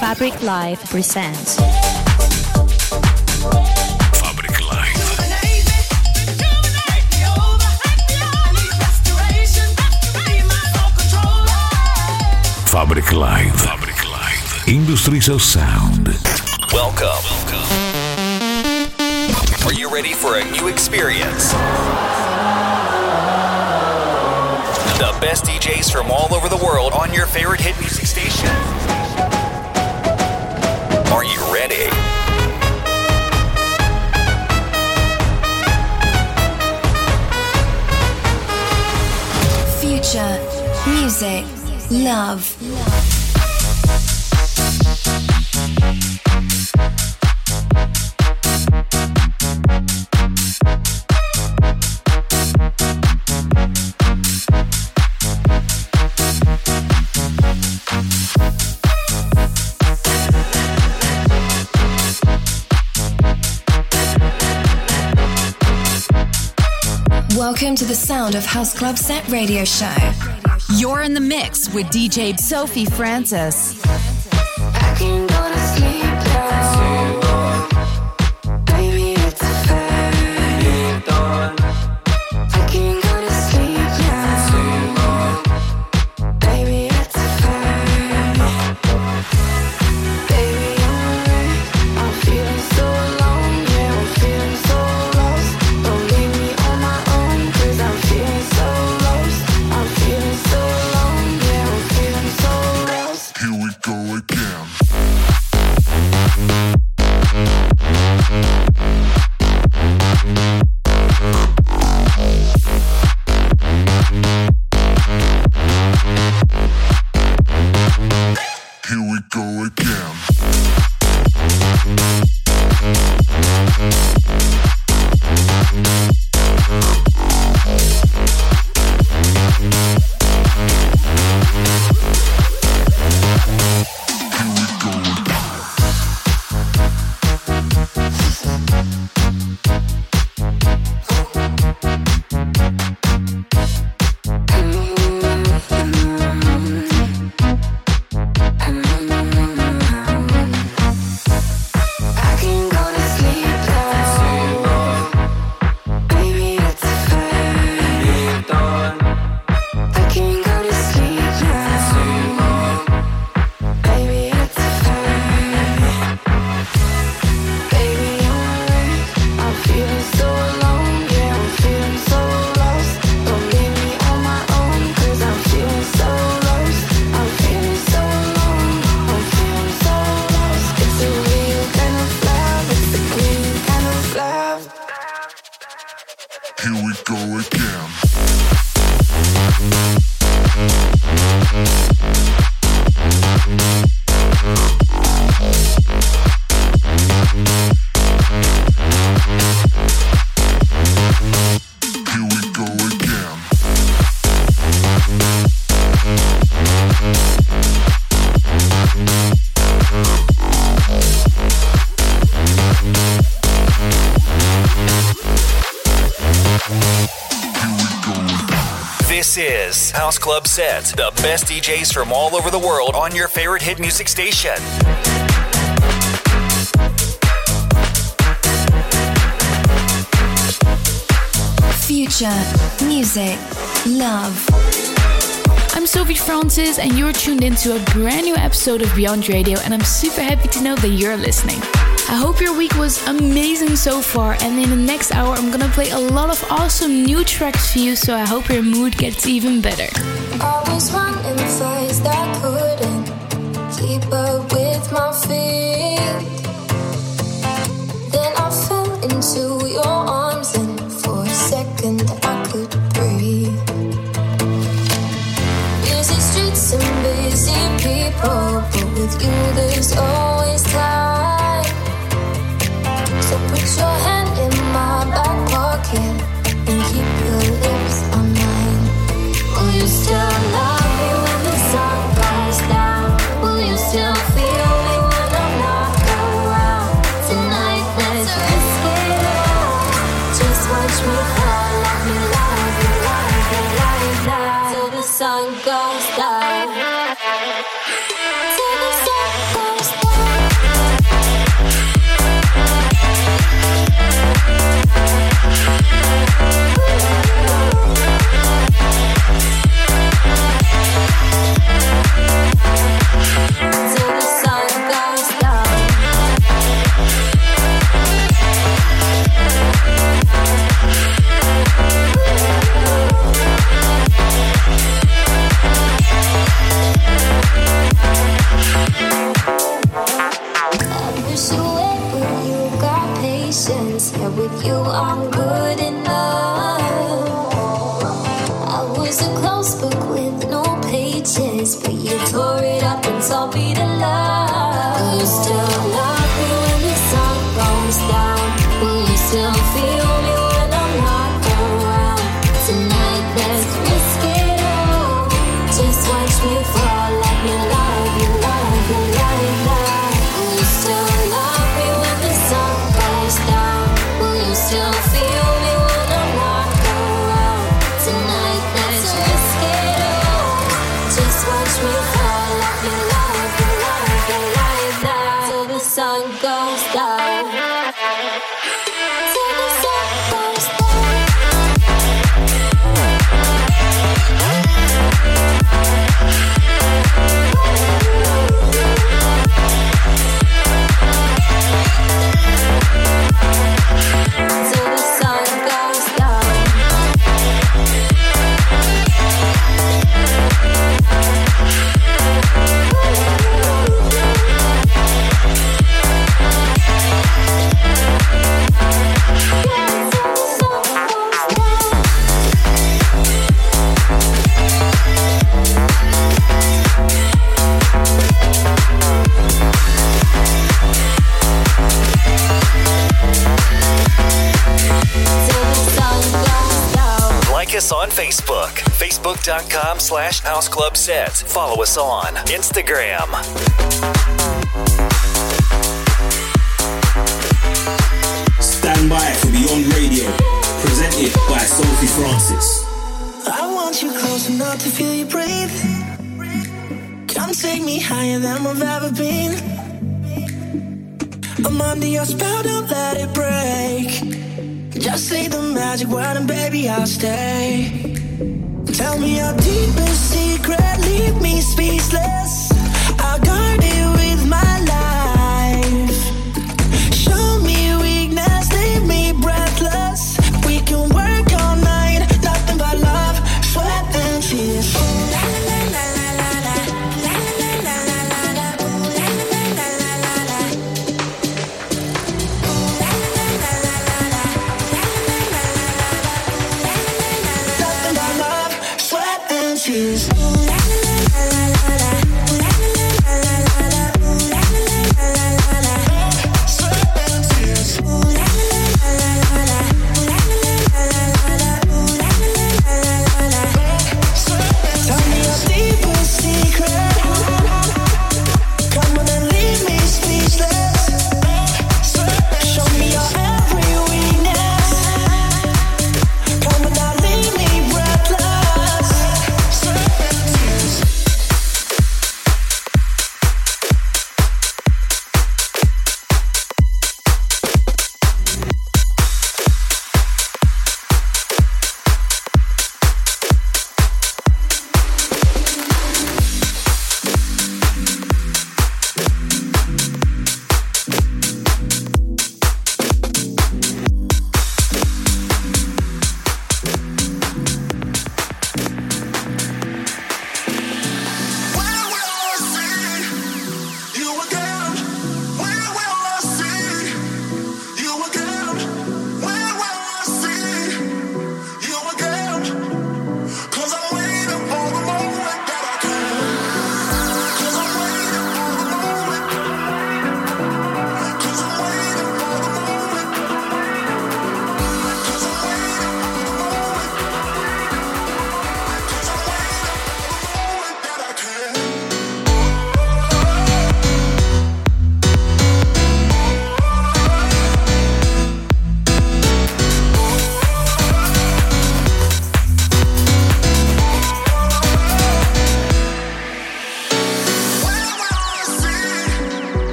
Fabric Live presents. Fabric Live. Fabric Live. Fabric Live. Industries of Sound. Welcome. Are you ready for a new experience? The best DJs from all over the world on your favorite hit music Future, music, love. Welcome to the Sound of House Club Set radio show. You're in the mix with DJ Sophie Francis. This is House Club Set, the best DJs from all over the world on your favorite hit music station. Future, music, love. I'm Sophie Francis, and you're tuned into a brand new episode of Beyond Radio, and I'm super happy to know that you're listening. I hope your week was amazing so far, and in the next hour, I'm gonna play a lot of awesome new tracks for you, so I hope your mood gets even better. I was running fast, I couldn't keep up with my feet. Then I fell into your arms, and for a second I could breathe. Busy streets and busy people, but with you there's always you are good. slash House Club Sets. Follow us on Instagram. Stand by for Beyond Radio, presented by Sophie Francis. I want you close enough to feel you breathe. Come take me higher than I've ever been. I'm under your spell, don't let it break. Just say the magic word and baby, I'll stay. Tell me your deepest secret, leave me speechless. I'll guard it with my life.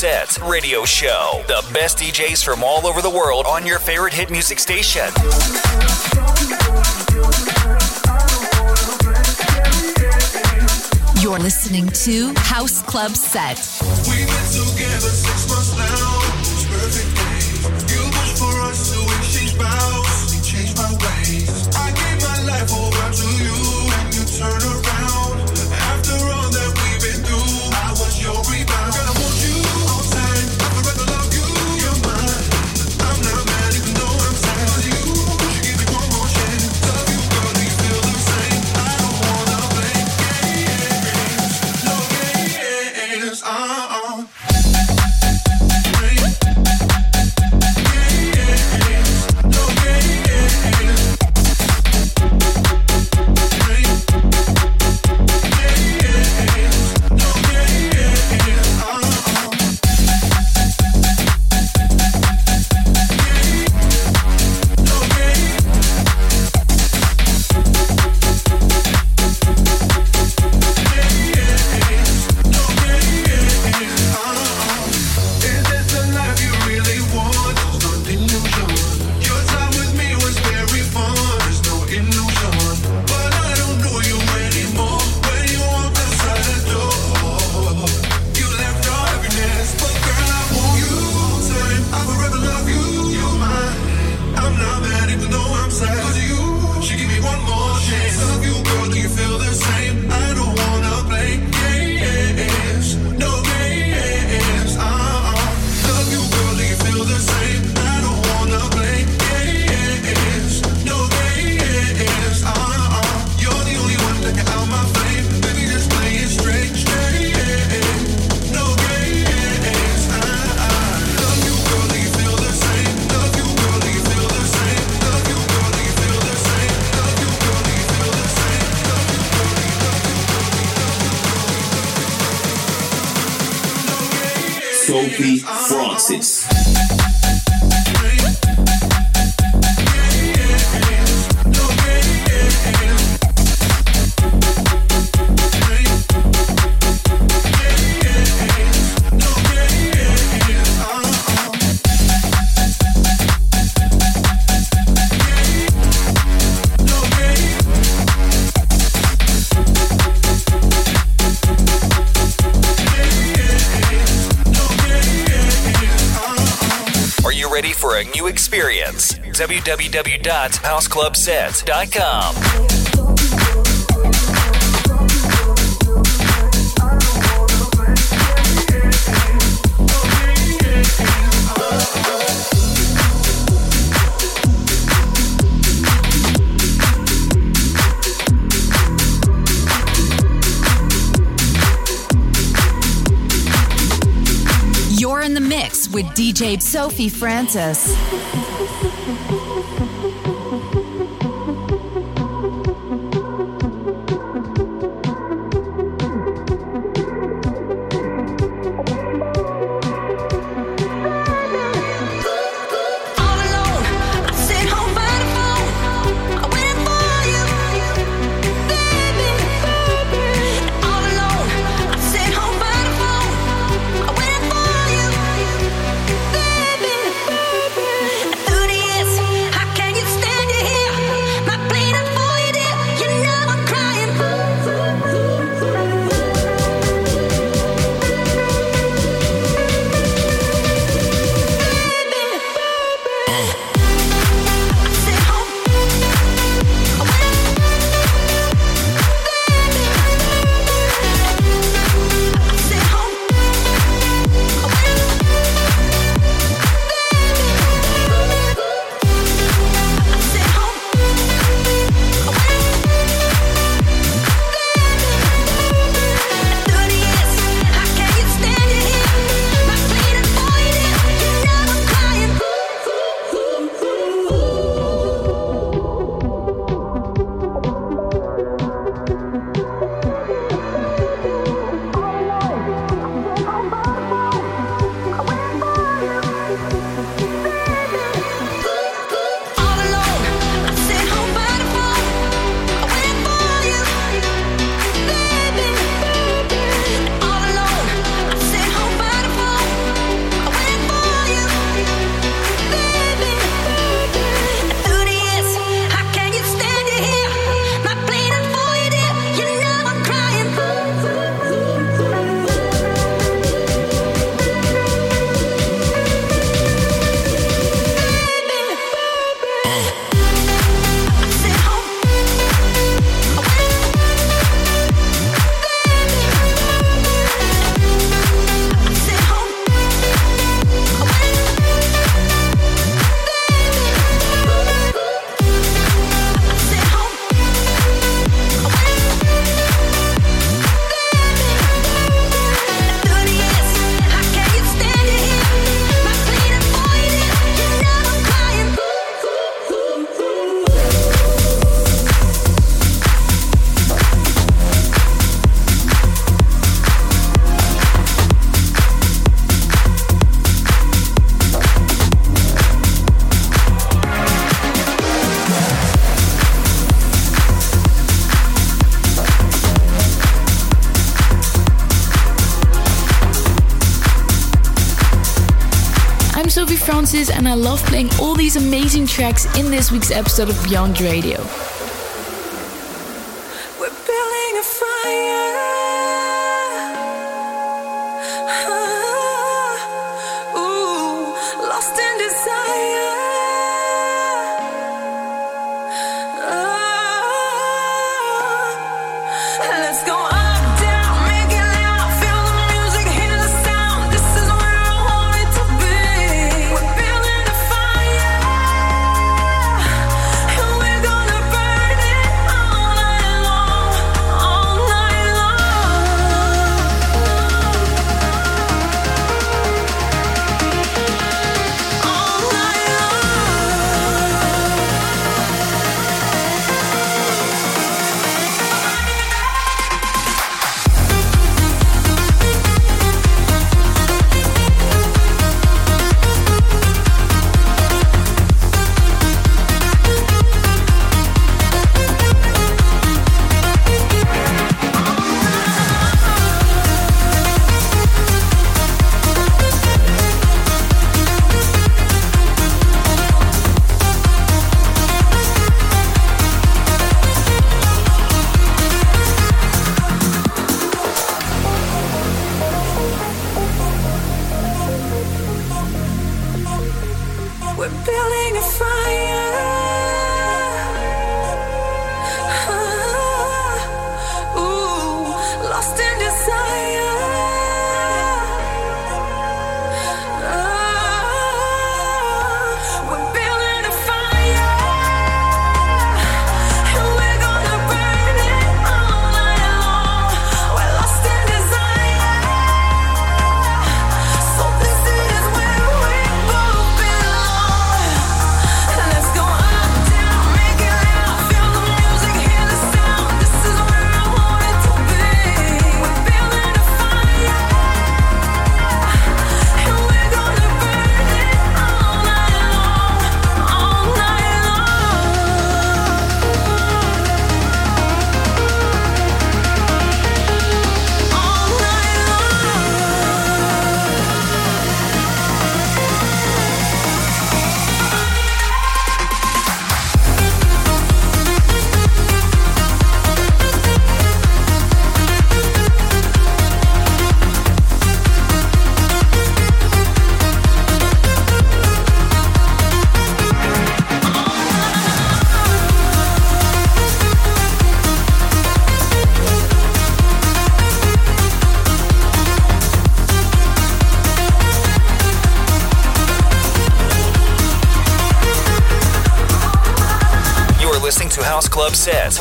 Sets Radio Show. The best DJs from all over the world on your favorite hit music station. You're listening to House Club Set. We've been together six months now. It's perfect. You wish for us to wish she's bound. experience. www.houseclubsets.com. with DJ Sophie Francis. I'm Francis, and I love playing all these amazing tracks in this week's episode of Beyond Radio.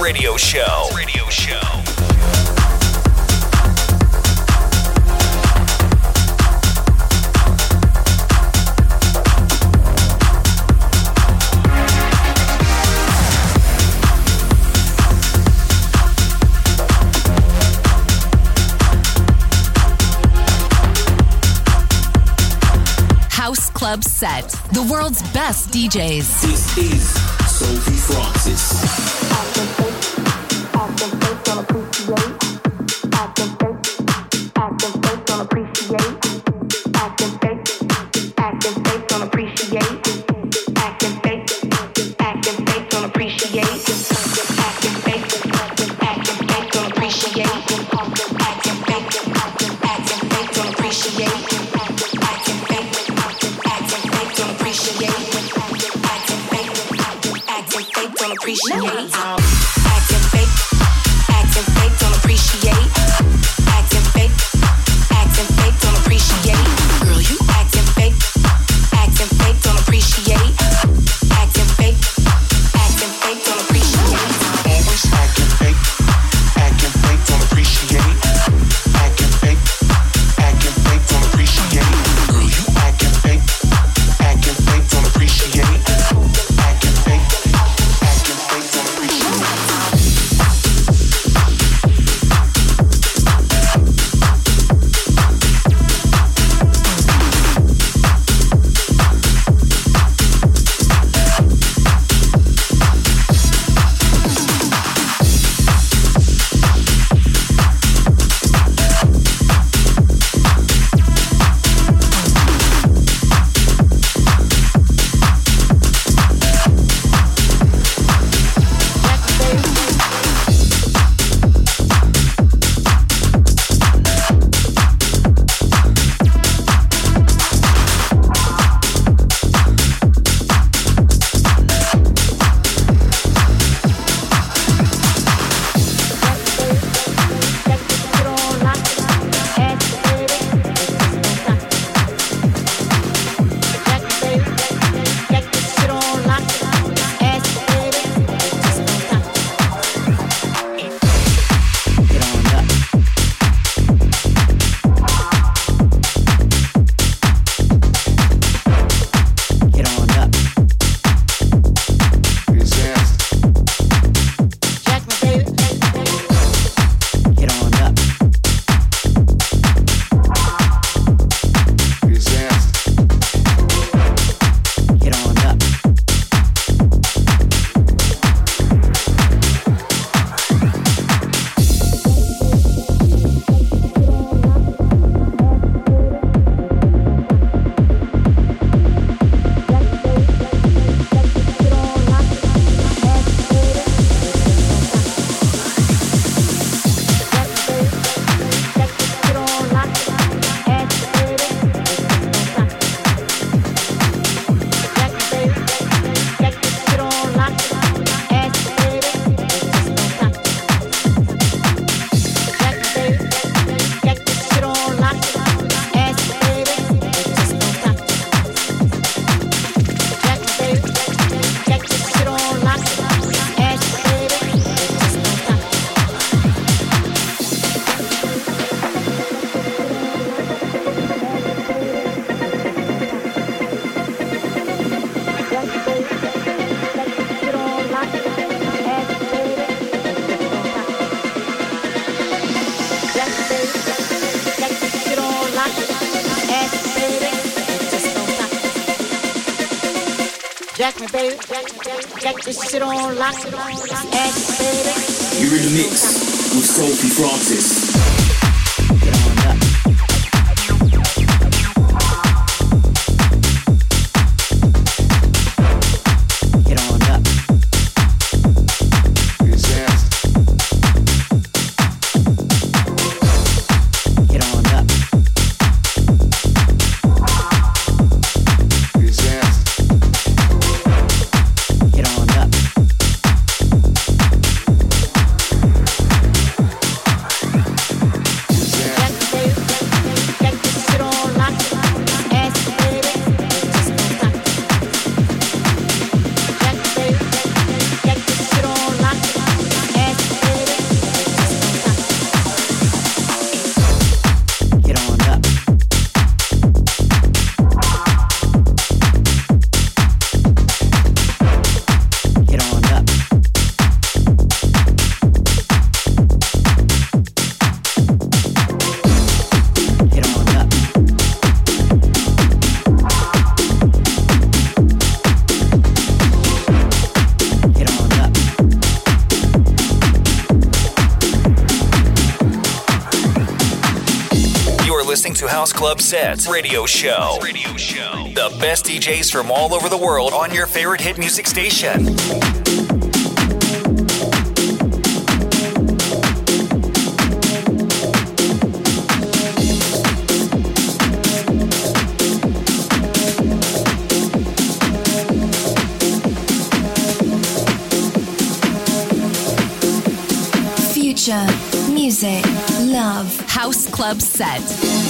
Radio show. Radio show. House Club Set, the world's best DJs. This is Sophie Francis. baby. Get this shit on lock. You mix with Sophie Francis. sets radio show. Radio show. The best DJs from all over the world on your favorite hit music station. Future music, love, house club set.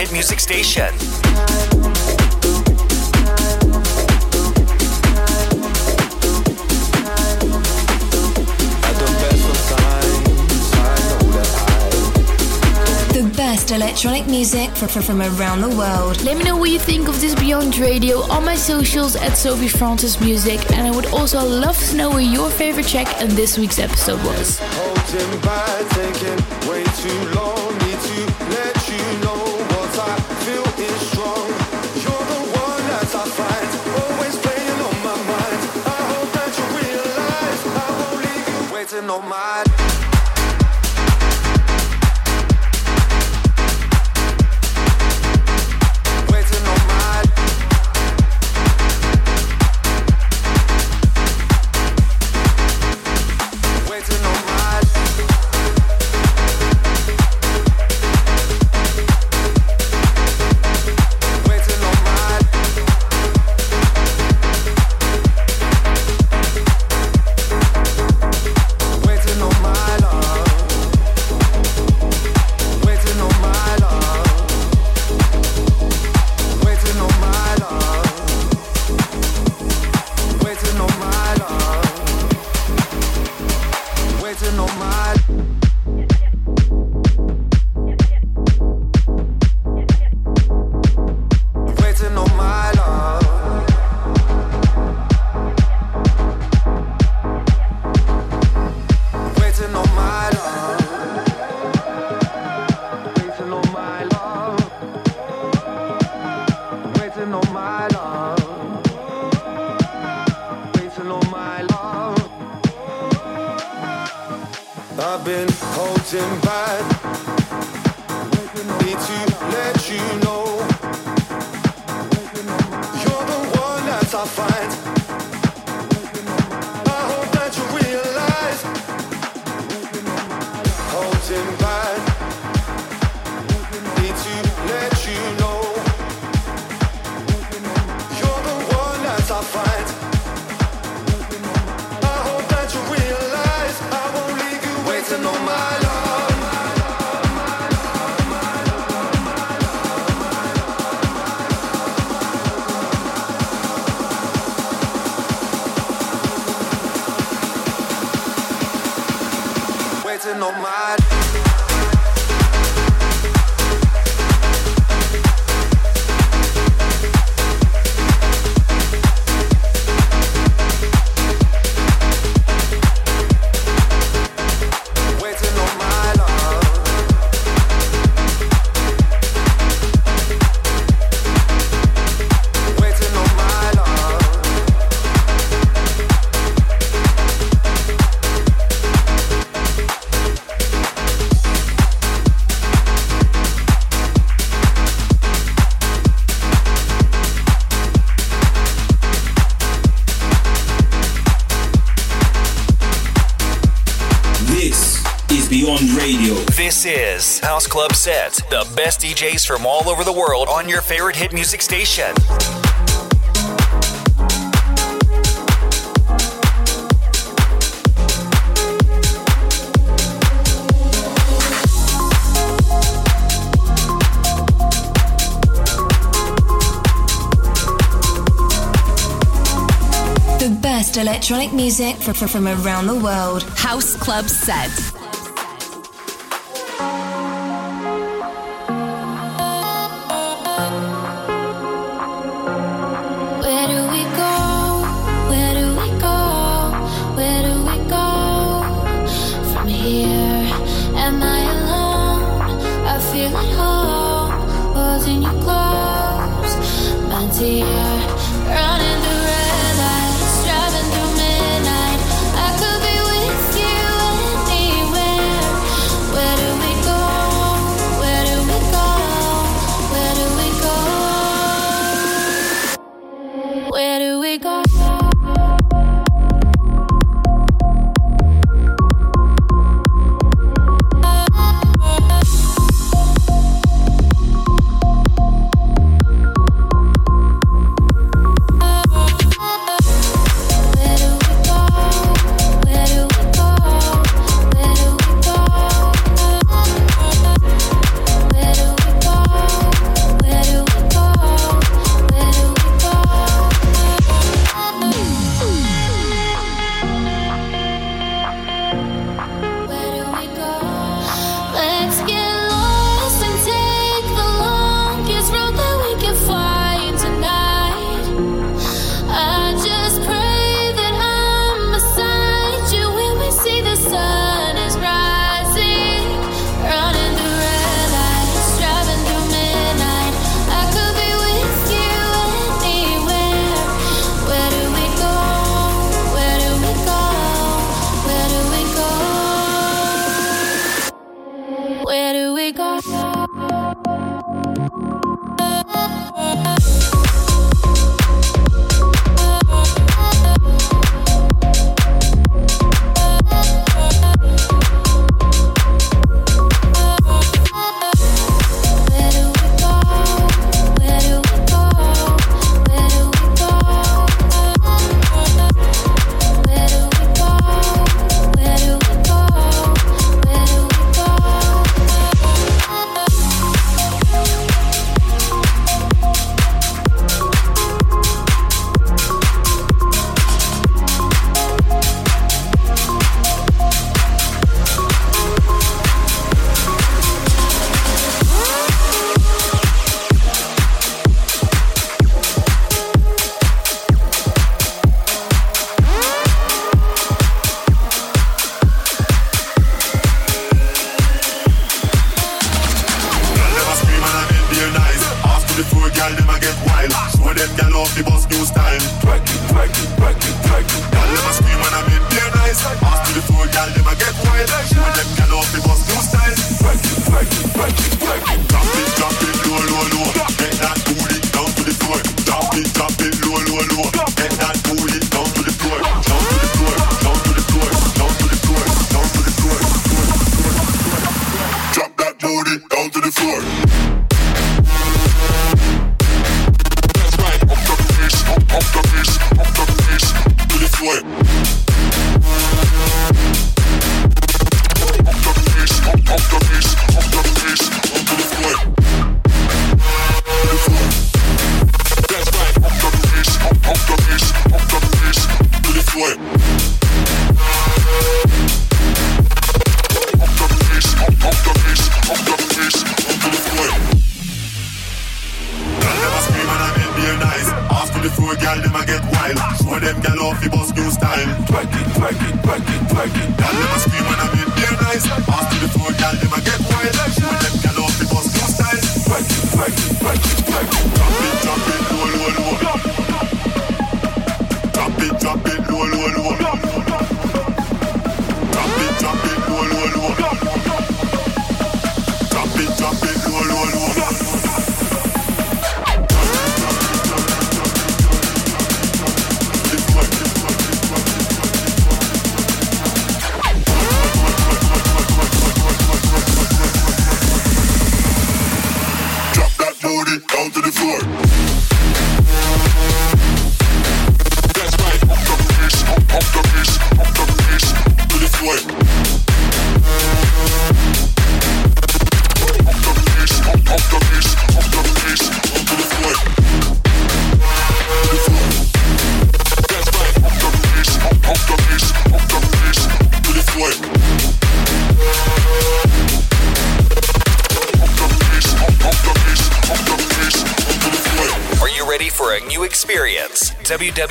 hit music station. The best electronic music from around the world. Let me know what you think of this Beyond Radio on my socials at Sophie Francis Music, and I would also love to know what your favorite track in this week's episode was on my passing é on club sets. The best DJs from all over the world on your favorite hit music station. The best electronic music from, from around the world. House Club Set.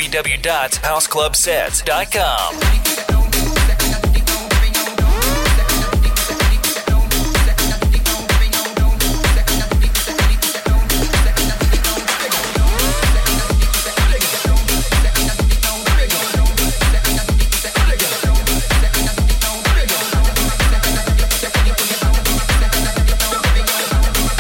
www.houseclubsets.com.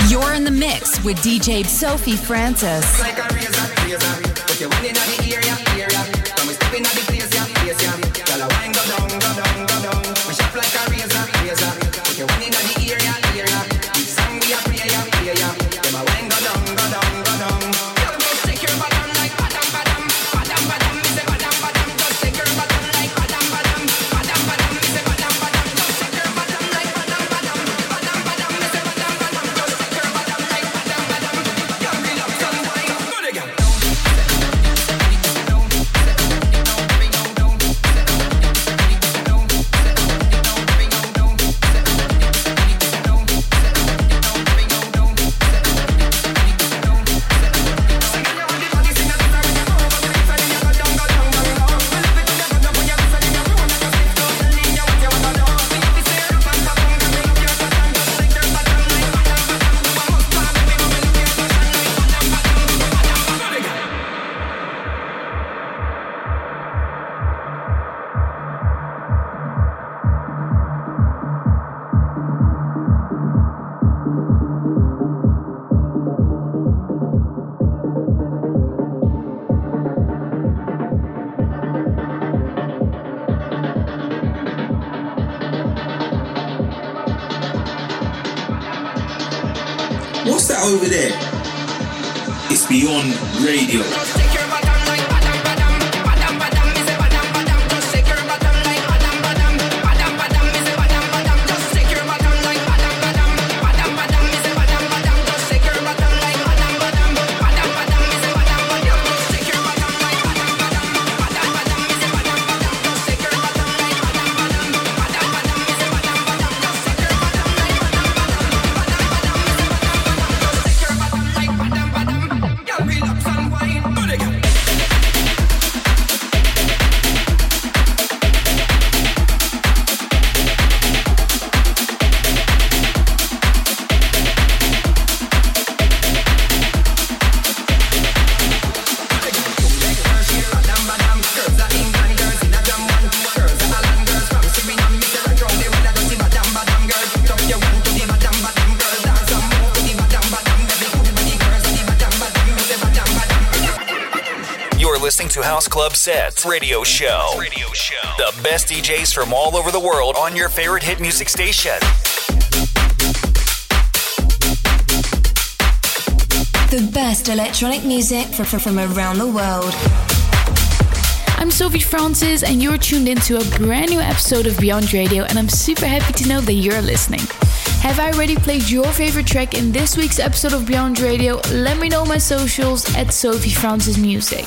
You're in the mix with DJ Sophie Francis. Like a razor, razor. Put your one in the area, area. Come we step in the place, yeah, place, yeah. House Club Sets Radio Show. Radio Show. The best DJs from all over the world on your favorite hit music station. The best electronic music from, from, from around the world. I'm Sophie Francis, and you're tuned into a brand new episode of Beyond Radio, and I'm super happy to know that you're listening. Have I already played your favorite track in this week's episode of Beyond Radio? Let me know on my socials at Sophie Francis Music.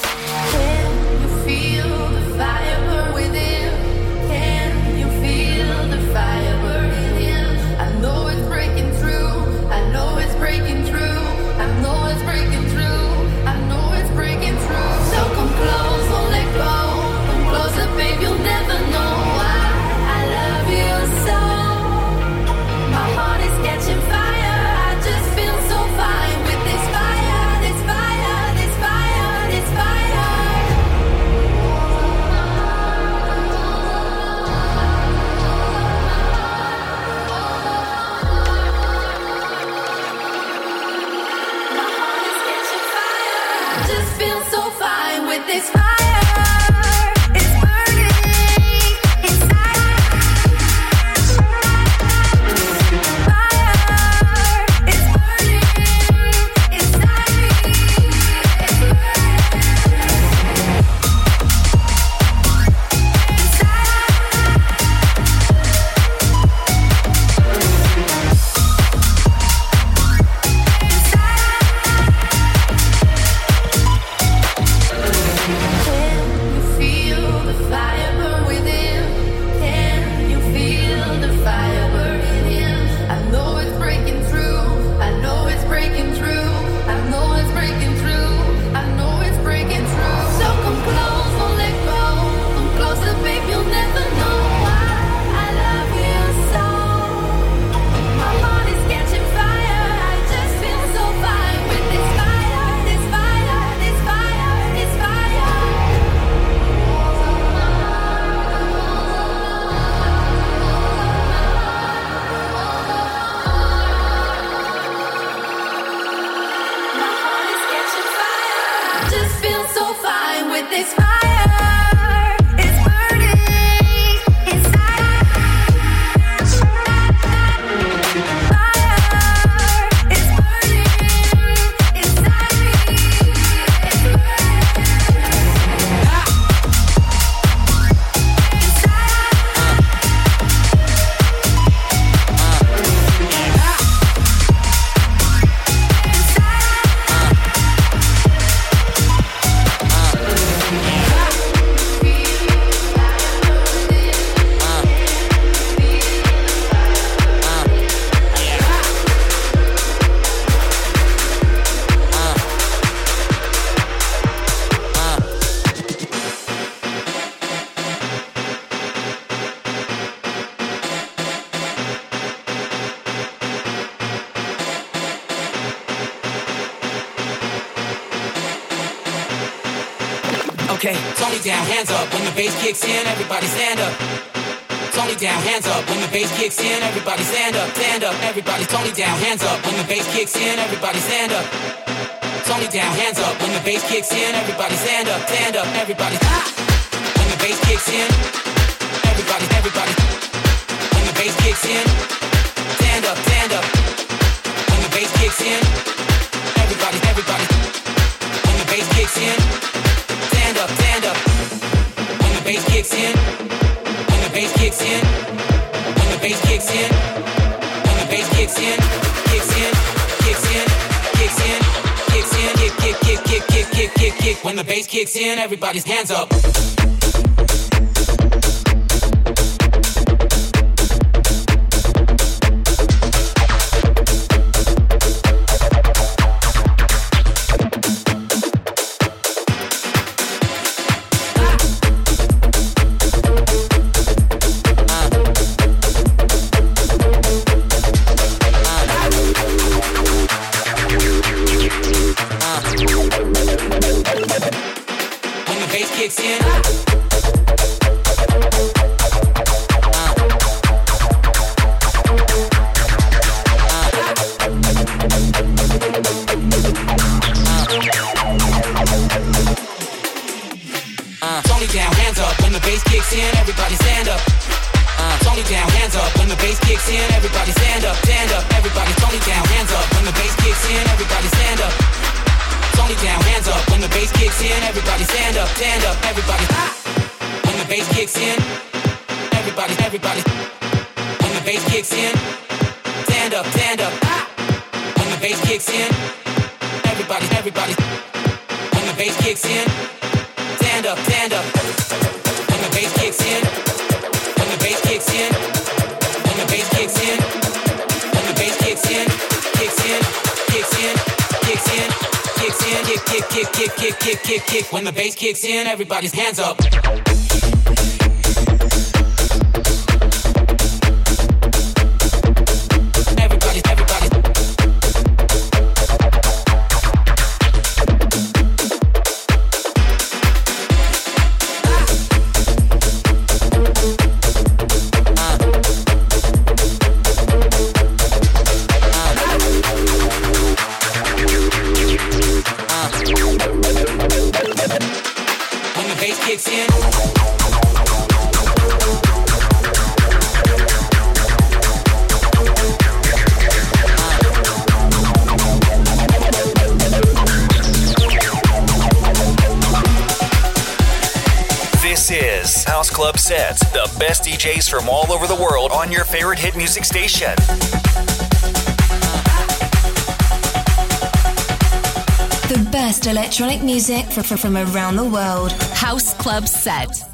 Okay, Tony down, hands up. When the bass kicks in, everybody stand up. Tony down, hands up. When the bass kicks in, everybody stand up, stand up. Everybody, Tony down, hands up. When the bass kicks in, everybody stand up. Tony down, hands up. When the bass kicks in, everybody stand up, stand up. Everybody! When the bass kicks in, everybody, everybody. When the bass kicks in, stand up, stand up. When the bass kicks in, everybody, everybody. When the bass kicks in stand up, stand up. When the bass kicks in, when the bass kicks in, when the bass kicks in, when the bass kicks in, kicks in, kicks in, kicks in, kicks in, kick, kick, kick, kick, kick, kick, kick. When the bass kicks in, everybody's hands up. Bass kicks in, everybody stand up, stand up. Everybody, Tony down, hands up. When the bass kicks in, everybody stand up. Tony down, hands up. When the bass kicks in, everybody stand up, stand up. Everybody! When the bass kicks in, everybody, everybody. When the bass kicks in, stand up, stand up. When the bass kicks in, everybody, everybody. When the bass kicks in, stand up, stand up. Kick, kick, kick, kick. When the bass kicks in, everybody's hands up. Sets, the best DJs from all over the world on your favorite hit music station. The best electronic music fr- fr- from around the world. House Club Set.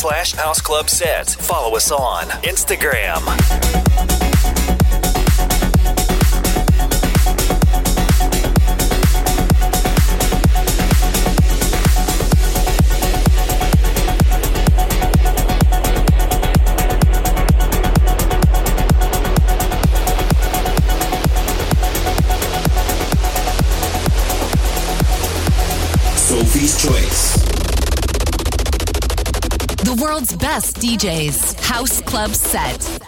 Slash House Club Set. Follow us on Instagram. World's best DJs. House Club Set.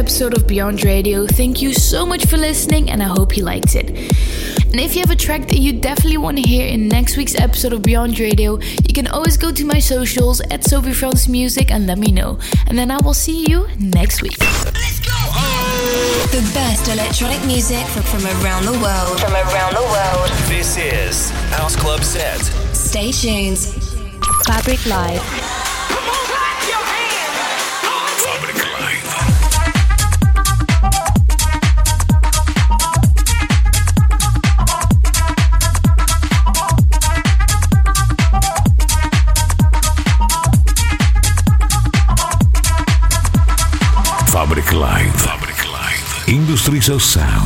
Episode of Beyond Radio. Thank you so much for listening, and I hope you liked it. And if you have a track that you definitely want to hear in next week's episode of Beyond Radio, you can always go to my socials at Sophie Francis Music and let me know. And then I will see you next week. The best electronic music from, from around the world. From around the world. This is House Club Set. Stay tuned. Fabric Live. Of Sound.